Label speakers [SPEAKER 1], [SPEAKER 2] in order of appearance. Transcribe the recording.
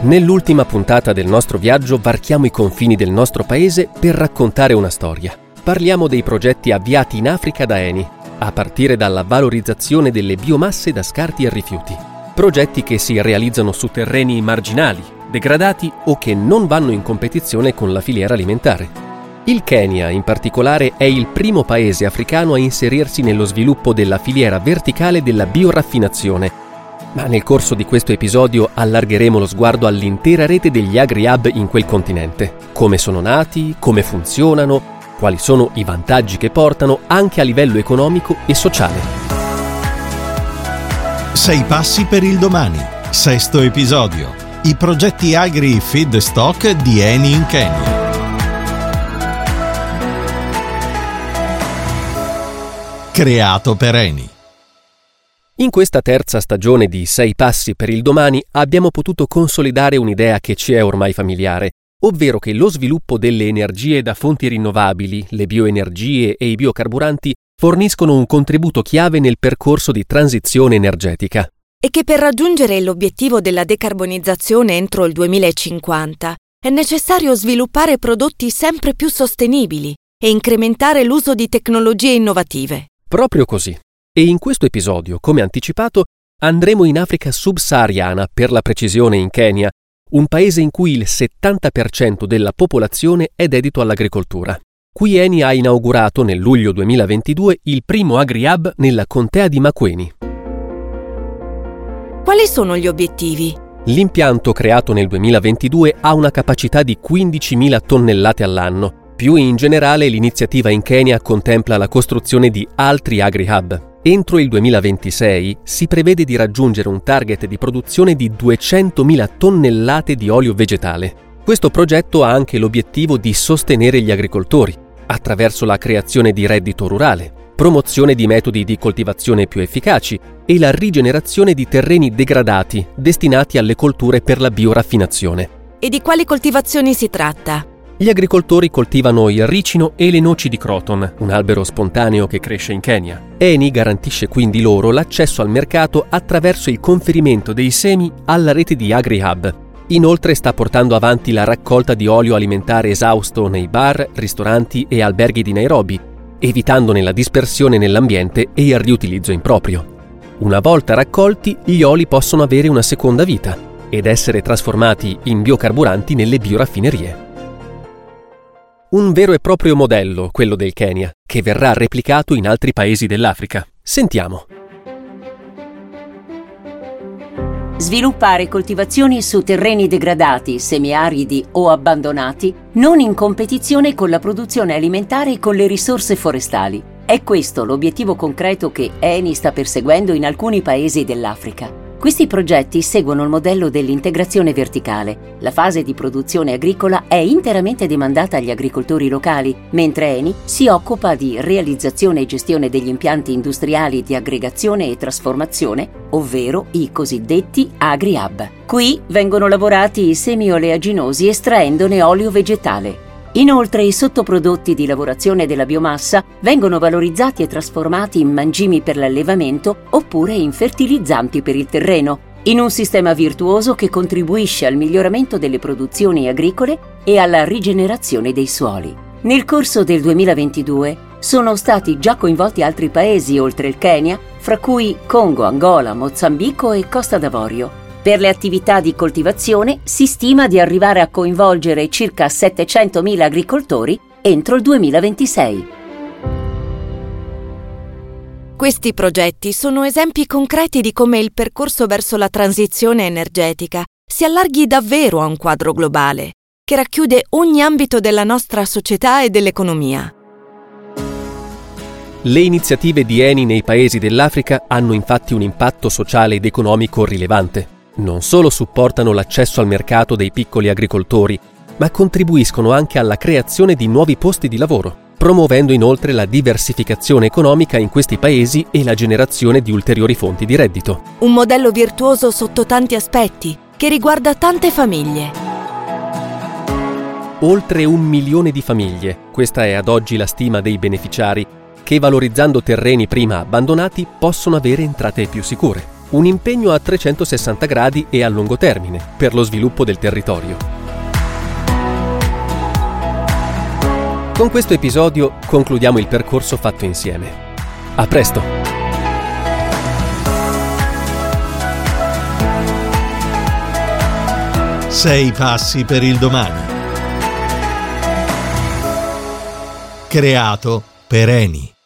[SPEAKER 1] Nell'ultima puntata del nostro viaggio varchiamo i confini del nostro paese per raccontare una storia. Parliamo dei progetti avviati in Africa da Eni, a partire dalla valorizzazione delle biomasse da scarti e rifiuti. Progetti che si realizzano su terreni marginali, degradati o che non vanno in competizione con la filiera alimentare. Il Kenya, in particolare, è il primo paese africano a inserirsi nello sviluppo della filiera verticale della bioraffinazione ma nel corso di questo episodio allargheremo lo sguardo all'intera rete degli agri-hub in quel continente. Come sono nati, come funzionano, quali sono i vantaggi che portano anche a livello economico e sociale.
[SPEAKER 2] Sei passi per il domani. Sesto episodio. I progetti agri feed stock di Eni in Kenya. Creato per Eni.
[SPEAKER 1] In questa terza stagione di Sei passi per il domani abbiamo potuto consolidare un'idea che ci è ormai familiare, ovvero che lo sviluppo delle energie da fonti rinnovabili, le bioenergie e i biocarburanti forniscono un contributo chiave nel percorso di transizione energetica.
[SPEAKER 3] E che per raggiungere l'obiettivo della decarbonizzazione entro il 2050 è necessario sviluppare prodotti sempre più sostenibili e incrementare l'uso di tecnologie innovative.
[SPEAKER 1] Proprio così. E in questo episodio, come anticipato, andremo in Africa subsahariana, per la precisione in Kenya, un paese in cui il 70% della popolazione è dedito all'agricoltura. Qui Eni ha inaugurato nel luglio 2022 il primo agri-hub nella contea di Makueni.
[SPEAKER 3] Quali sono gli obiettivi?
[SPEAKER 1] L'impianto creato nel 2022 ha una capacità di 15.000 tonnellate all'anno. Più in generale l'iniziativa in Kenya contempla la costruzione di altri agri-hub, Entro il 2026 si prevede di raggiungere un target di produzione di 200.000 tonnellate di olio vegetale. Questo progetto ha anche l'obiettivo di sostenere gli agricoltori attraverso la creazione di reddito rurale, promozione di metodi di coltivazione più efficaci e la rigenerazione di terreni degradati destinati alle colture per la bioraffinazione.
[SPEAKER 3] E di quali coltivazioni si tratta?
[SPEAKER 1] Gli agricoltori coltivano il ricino e le noci di croton, un albero spontaneo che cresce in Kenya. Eni garantisce quindi loro l'accesso al mercato attraverso il conferimento dei semi alla rete di AgriHub. Inoltre sta portando avanti la raccolta di olio alimentare esausto nei bar, ristoranti e alberghi di Nairobi, evitandone la dispersione nell'ambiente e il riutilizzo improprio. Una volta raccolti, gli oli possono avere una seconda vita ed essere trasformati in biocarburanti nelle bioraffinerie. Un vero e proprio modello, quello del Kenya, che verrà replicato in altri paesi dell'Africa. Sentiamo.
[SPEAKER 4] Sviluppare coltivazioni su terreni degradati, semiaridi o abbandonati, non in competizione con la produzione alimentare e con le risorse forestali. È questo l'obiettivo concreto che Eni sta perseguendo in alcuni paesi dell'Africa. Questi progetti seguono il modello dell'integrazione verticale. La fase di produzione agricola è interamente demandata agli agricoltori locali, mentre Eni si occupa di realizzazione e gestione degli impianti industriali di aggregazione e trasformazione, ovvero i cosiddetti agri-hub. Qui vengono lavorati i semi oleaginosi estraendone olio vegetale. Inoltre i sottoprodotti di lavorazione della biomassa vengono valorizzati e trasformati in mangimi per l'allevamento oppure in fertilizzanti per il terreno, in un sistema virtuoso che contribuisce al miglioramento delle produzioni agricole e alla rigenerazione dei suoli. Nel corso del 2022 sono stati già coinvolti altri paesi oltre il Kenya, fra cui Congo, Angola, Mozambico e Costa d'Avorio. Per le attività di coltivazione si stima di arrivare a coinvolgere circa 700.000 agricoltori entro il 2026.
[SPEAKER 3] Questi progetti sono esempi concreti di come il percorso verso la transizione energetica si allarghi davvero a un quadro globale, che racchiude ogni ambito della nostra società e dell'economia.
[SPEAKER 1] Le iniziative di Eni nei paesi dell'Africa hanno infatti un impatto sociale ed economico rilevante non solo supportano l'accesso al mercato dei piccoli agricoltori, ma contribuiscono anche alla creazione di nuovi posti di lavoro, promuovendo inoltre la diversificazione economica in questi paesi e la generazione di ulteriori fonti di reddito.
[SPEAKER 3] Un modello virtuoso sotto tanti aspetti, che riguarda tante famiglie.
[SPEAKER 1] Oltre un milione di famiglie, questa è ad oggi la stima dei beneficiari, che valorizzando terreni prima abbandonati possono avere entrate più sicure. Un impegno a 360 gradi e a lungo termine per lo sviluppo del territorio. Con questo episodio concludiamo il percorso fatto insieme. A presto!
[SPEAKER 2] Sei passi per il domani. Creato per Eni.